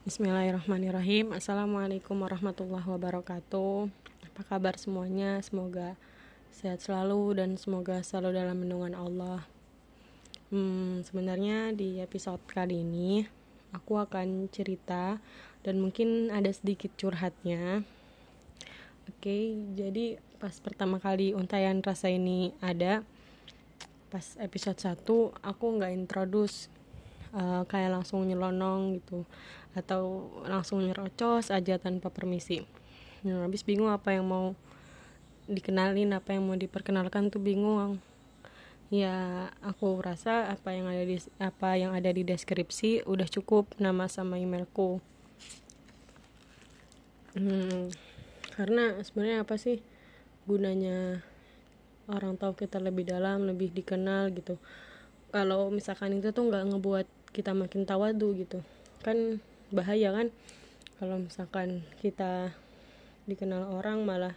Bismillahirrahmanirrahim. Assalamualaikum warahmatullahi wabarakatuh. Apa kabar semuanya? Semoga sehat selalu Dan semoga selalu dalam lindungan Allah. Hmm, Sebenarnya di episode kali ini Aku akan cerita Dan mungkin ada sedikit curhatnya. Oke jadi pas pertama kali untayan rasa ini ada Pas episode 1 aku nggak introduce uh, kayak langsung nyelonong gitu. Atau langsung nyerocos aja tanpa permisi. Nah, habis bingung apa yang mau dikenalin apa yang mau diperkenalkan tuh bingung. Ya aku rasa apa yang ada di apa yang ada di deskripsi udah cukup nama sama emailku. Hmm, karena sebenarnya apa sih gunanya orang tahu kita lebih dalam lebih dikenal gitu. Kalau misalkan itu tuh nggak ngebuat kita makin tawadu gitu. Kan bahaya kan? Kalau misalkan kita dikenal orang malah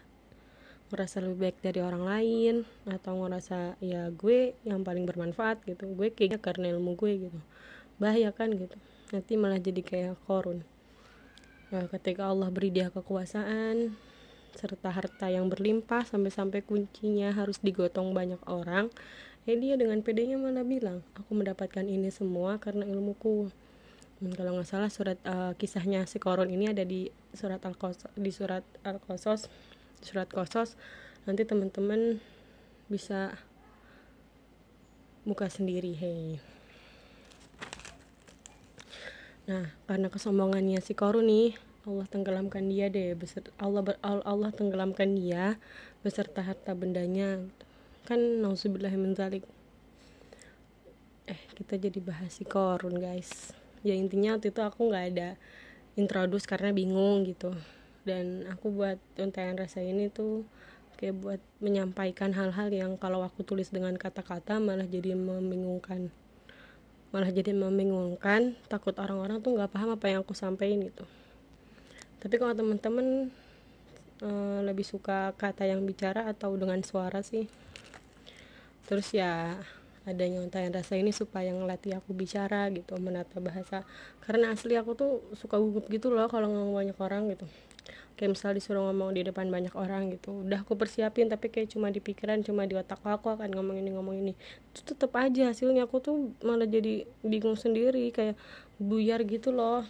merasa lebih baik dari orang lain atau ngerasa ya gue yang paling bermanfaat gitu. Gue kayaknya karena ilmu gue gitu. Bahaya kan gitu. Nanti malah jadi kayak korun. Nah, ketika Allah beri dia kekuasaan serta harta yang berlimpah sampai-sampai kuncinya harus digotong banyak orang eh dia dengan pedenya malah bilang aku mendapatkan ini semua karena ilmuku. Hmm, kalau nggak salah surat uh, kisahnya si koron ini ada di surat al di surat al kosos surat kosos nanti teman-teman bisa buka sendiri hei nah karena kesombongannya si korun nih Allah tenggelamkan dia deh beserta Allah ber, Allah tenggelamkan dia beserta harta bendanya kan nauzubillah menzalik eh kita jadi bahas si korun guys. Ya intinya waktu itu aku nggak ada introduce karena bingung gitu. Dan aku buat untayan rasa ini tuh kayak buat menyampaikan hal-hal yang kalau aku tulis dengan kata-kata malah jadi membingungkan. Malah jadi membingungkan takut orang-orang tuh nggak paham apa yang aku sampaikan gitu. Tapi kalau teman-teman uh, lebih suka kata yang bicara atau dengan suara sih terus ya adanya untayan rasa ini supaya ngelatih aku bicara gitu menata bahasa. Karena asli aku tuh suka gugup gitu loh kalau ngomong banyak orang gitu. Kayak misal disuruh ngomong di depan banyak orang gitu udah aku persiapin tapi kayak cuma di pikiran cuma di otak aku akan ngomong ini ngomong ini. Itu tetap aja hasilnya aku tuh malah jadi bingung sendiri kayak buyar gitu loh.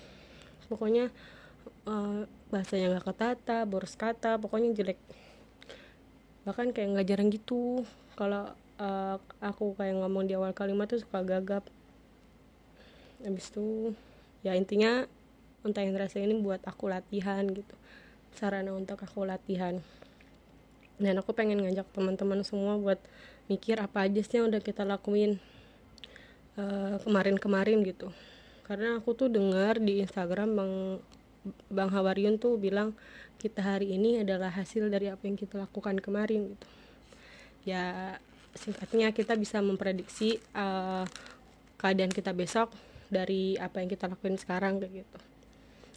Pokoknya uh, bahasanya nggak ketata boros kata pokoknya jelek. Bahkan kayak nggak jarang gitu. Kalau uh, aku kayak ngomong di awal kalimat tuh suka gagap. Habis itu ya intinya yang rasa ini buat aku latihan gitu. Sarana untuk aku latihan. Dan aku pengen ngajak teman-teman semua buat mikir apa aja sih yang udah kita lakuin kemarin kemarin-kemarin gitu. Karena aku tuh dengar di Instagram bang bang Hawaryun tuh bilang kita hari ini adalah hasil dari apa yang kita lakukan kemarin gitu. Ya singkatnya kita bisa memprediksi uh, keadaan kita besok dari apa yang kita lakuin sekarang kayak gitu.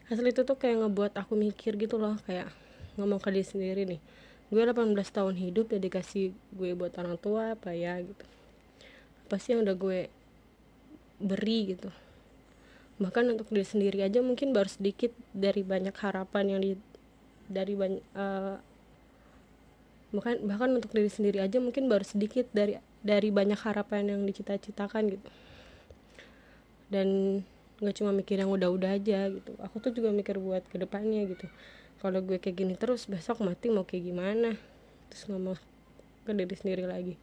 Hasil itu tuh kayak ngebuat aku mikir gitu loh kayak ngomong ke diri sendiri nih gue 18 tahun hidup dedikasi gue buat orang tua apa ya gitu. Apa sih yang udah gue beri gitu. Bahkan untuk diri sendiri aja mungkin baru sedikit dari banyak harapan yang di dari banyak uh, bahkan bahkan untuk diri sendiri aja mungkin baru sedikit dari dari banyak harapan yang dicita-citakan gitu. Dan nggak cuma mikir yang udah-udah aja gitu. Aku tuh juga mikir buat ke depannya gitu. Kalau gue kayak gini terus besok mati mau kayak gimana? Terus ngomong ke diri sendiri lagi.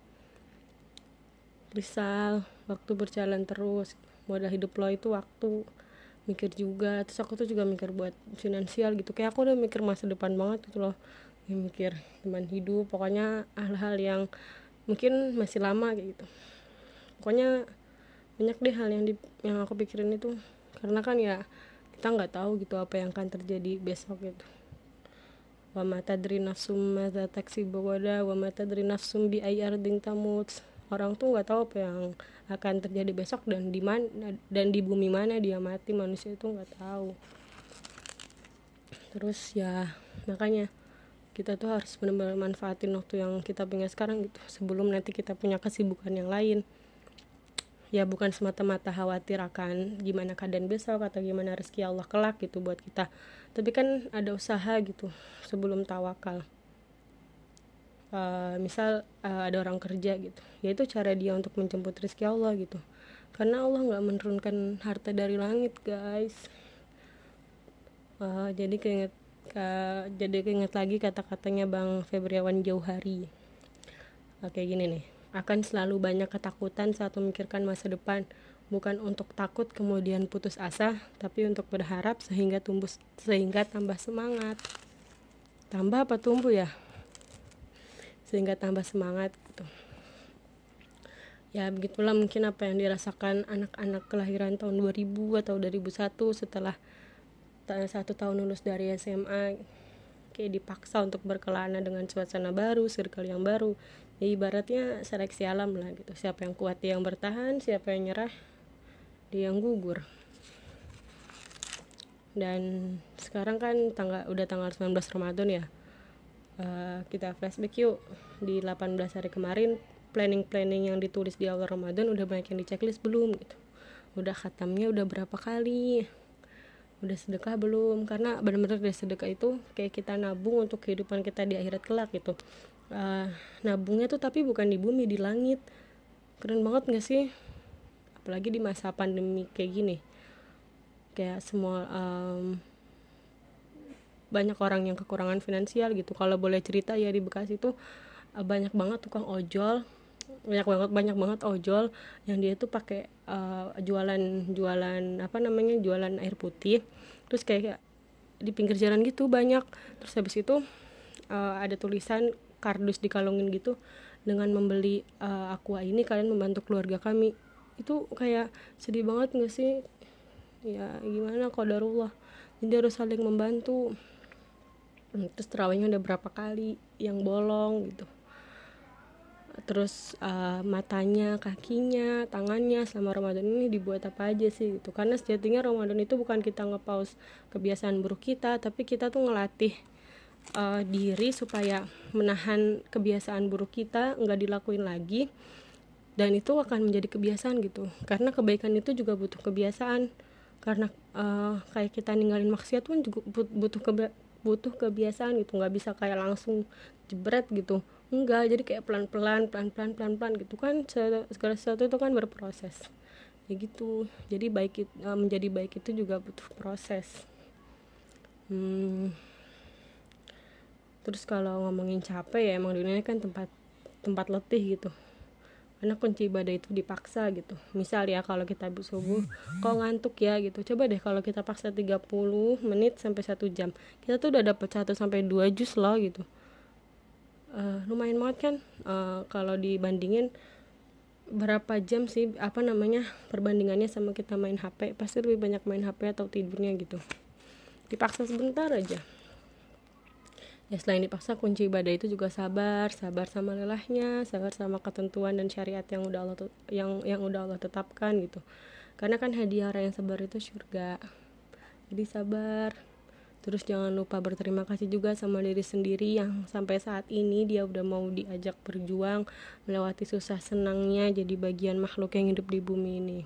Risal waktu berjalan terus modal hidup lo itu waktu. Mikir juga. Terus aku tuh juga mikir buat finansial gitu. Kayak aku udah mikir masa depan banget gitu loh ya, mikir teman hidup pokoknya hal-hal yang mungkin masih lama kayak gitu. Pokoknya banyak deh hal yang di, yang aku pikirin itu. Karena kan ya kita nggak tahu gitu apa yang akan terjadi besok gitu. Wa mata dari nafsum mata taksi bawada wa mata dari nafsum bi ayarding tamut. Orang tuh nggak tahu apa yang akan terjadi besok dan di mana dan di bumi mana dia mati manusia itu nggak tahu. Terus ya makanya kita tuh harus benar-benar manfaatin waktu yang kita punya sekarang gitu sebelum nanti kita punya kesibukan yang lain. Ya bukan semata-mata khawatir akan gimana keadaan besok atau gimana rezeki Allah kelak gitu buat kita. Tapi kan ada usaha gitu sebelum tawakal. Uh, misal uh, ada orang kerja gitu ya itu cara dia untuk menjemput rezeki Allah gitu. Karena Allah nggak menurunkan harta dari langit guys. Uh, jadi keinget uh, jadi keinget lagi kata-katanya Bang Febriawan Jauhari oke gini nih akan selalu banyak ketakutan saat memikirkan masa depan, bukan untuk takut kemudian putus asa, tapi untuk berharap sehingga tumbuh sehingga tambah semangat. Tambah apa tumbuh ya? Sehingga tambah semangat gitu. Ya begitulah mungkin apa yang dirasakan anak-anak kelahiran tahun 2000 atau 2001 setelah satu tahun lulus dari SMA kayak dipaksa untuk berkelana dengan suasana baru, circle yang baru, ya ibaratnya seleksi alam lah gitu. Siapa yang kuat dia yang bertahan siapa yang nyerah dia yang gugur. Dan sekarang kan tanggal udah tanggal 19 Ramadan ya. Uh, kita flashback yuk. Di 18 hari kemarin planning-planning yang ditulis di awal Ramadan udah banyak yang di checklist belum gitu. Udah khatamnya udah berapa kali udah sedekah belum? Karena benar-benar dari sedekah itu kayak kita nabung untuk kehidupan kita di akhirat kelak gitu. Uh, nabungnya tuh tapi bukan di bumi di langit. Keren banget gak sih? Apalagi di masa pandemi kayak gini. Kayak semua um, banyak orang yang kekurangan finansial gitu. Kalau boleh cerita ya di Bekasi itu uh, banyak banget tukang ojol banyak banget banyak banget ojol yang dia tuh pakai uh, jualan jualan apa namanya jualan air putih. Terus kayak di pinggir jalan gitu banyak. Terus habis itu uh, ada tulisan kardus dikalungin gitu dengan membeli uh, aqua ini kalian membantu keluarga kami. Itu kayak sedih banget gak sih? Ya gimana kodarullah jadi harus saling membantu. Hmm, terus terawihnya udah berapa kali yang bolong gitu terus uh, matanya, kakinya, tangannya selama Ramadan ini dibuat apa aja sih gitu. Karena sejatinya Ramadan itu bukan kita ngepaus kebiasaan buruk kita, tapi kita tuh ngelatih uh, diri supaya menahan kebiasaan buruk kita nggak dilakuin lagi dan itu akan menjadi kebiasaan gitu. Karena kebaikan itu juga butuh kebiasaan. Karena uh, kayak kita ninggalin maksiat pun juga butuh keba butuh kebiasaan gitu. Nggak bisa kayak langsung jebret gitu enggak jadi kayak pelan pelan pelan pelan pelan pelan gitu kan. Segala sesuatu itu kan berproses. Ya gitu. Jadi baik uh, menjadi baik itu juga butuh proses. Hmm. Terus kalau ngomongin capek ya emang dunia kan tempat tempat letih gitu. Karena kunci ibadah itu dipaksa gitu. Misal ya kalau kita habis subuh kok ngantuk ya gitu. Coba deh kalau kita paksa 30 menit sampai satu jam. Kita tuh udah dapat 1 sampai 2 jus loh gitu uh, lumayan banget kan uh, kalau dibandingin berapa jam sih apa namanya perbandingannya sama kita main HP pasti lebih banyak main HP atau tidurnya gitu. Dipaksa sebentar aja. Ya selain dipaksa kunci ibadah itu juga sabar sabar sama lelahnya sabar sama ketentuan dan syariat yang udah Allah yang yang udah Allah tetapkan gitu. Karena kan hadiah orang yang sabar itu surga. Jadi sabar terus jangan lupa berterima kasih juga sama diri sendiri yang sampai saat ini dia udah mau diajak berjuang melewati susah senangnya jadi bagian makhluk yang hidup di bumi ini.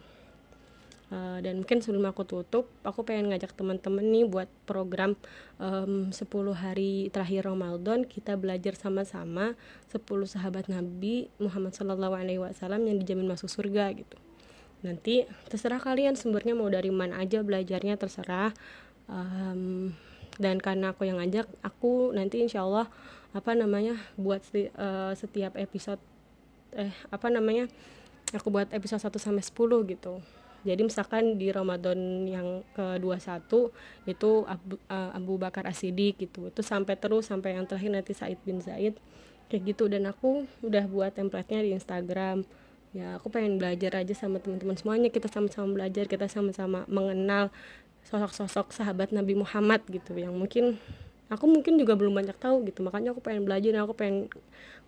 Uh, dan mungkin sebelum aku tutup aku pengen ngajak teman-teman nih buat program um, 10 hari terakhir Ramadan. Kita belajar sama-sama 10 sahabat Nabi Muhammad Sallallahu Alaihi Wasallam yang dijamin masuk surga gitu. Nanti terserah kalian sumbernya mau dari mana aja belajarnya terserah um, dan karena aku yang ngajak aku nanti insya Allah apa namanya buat uh, setiap episode eh apa namanya aku buat episode 1 sampai 10 gitu. Jadi misalkan di Ramadan yang ke-21 itu Abu, uh, Abu Bakar Asidik gitu. Itu sampai terus sampai yang terakhir nanti Said bin Zaid. Kayak gitu. Dan aku udah buat template-nya di Instagram. Ya aku pengen belajar aja sama teman-teman semuanya. Kita sama-sama belajar kita sama-sama mengenal sosok-sosok sahabat Nabi Muhammad gitu yang mungkin aku mungkin juga belum banyak tahu gitu. Makanya aku pengen belajar aku pengen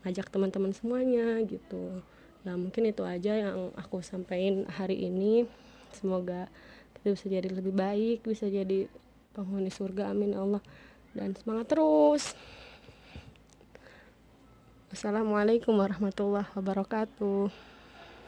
ngajak teman-teman semuanya gitu. Ya mungkin itu aja yang aku sampaikan hari ini. Semoga kita bisa jadi lebih baik bisa jadi penghuni surga amin Allah. Dan semangat terus. Assalamualaikum warahmatullahi wabarakatuh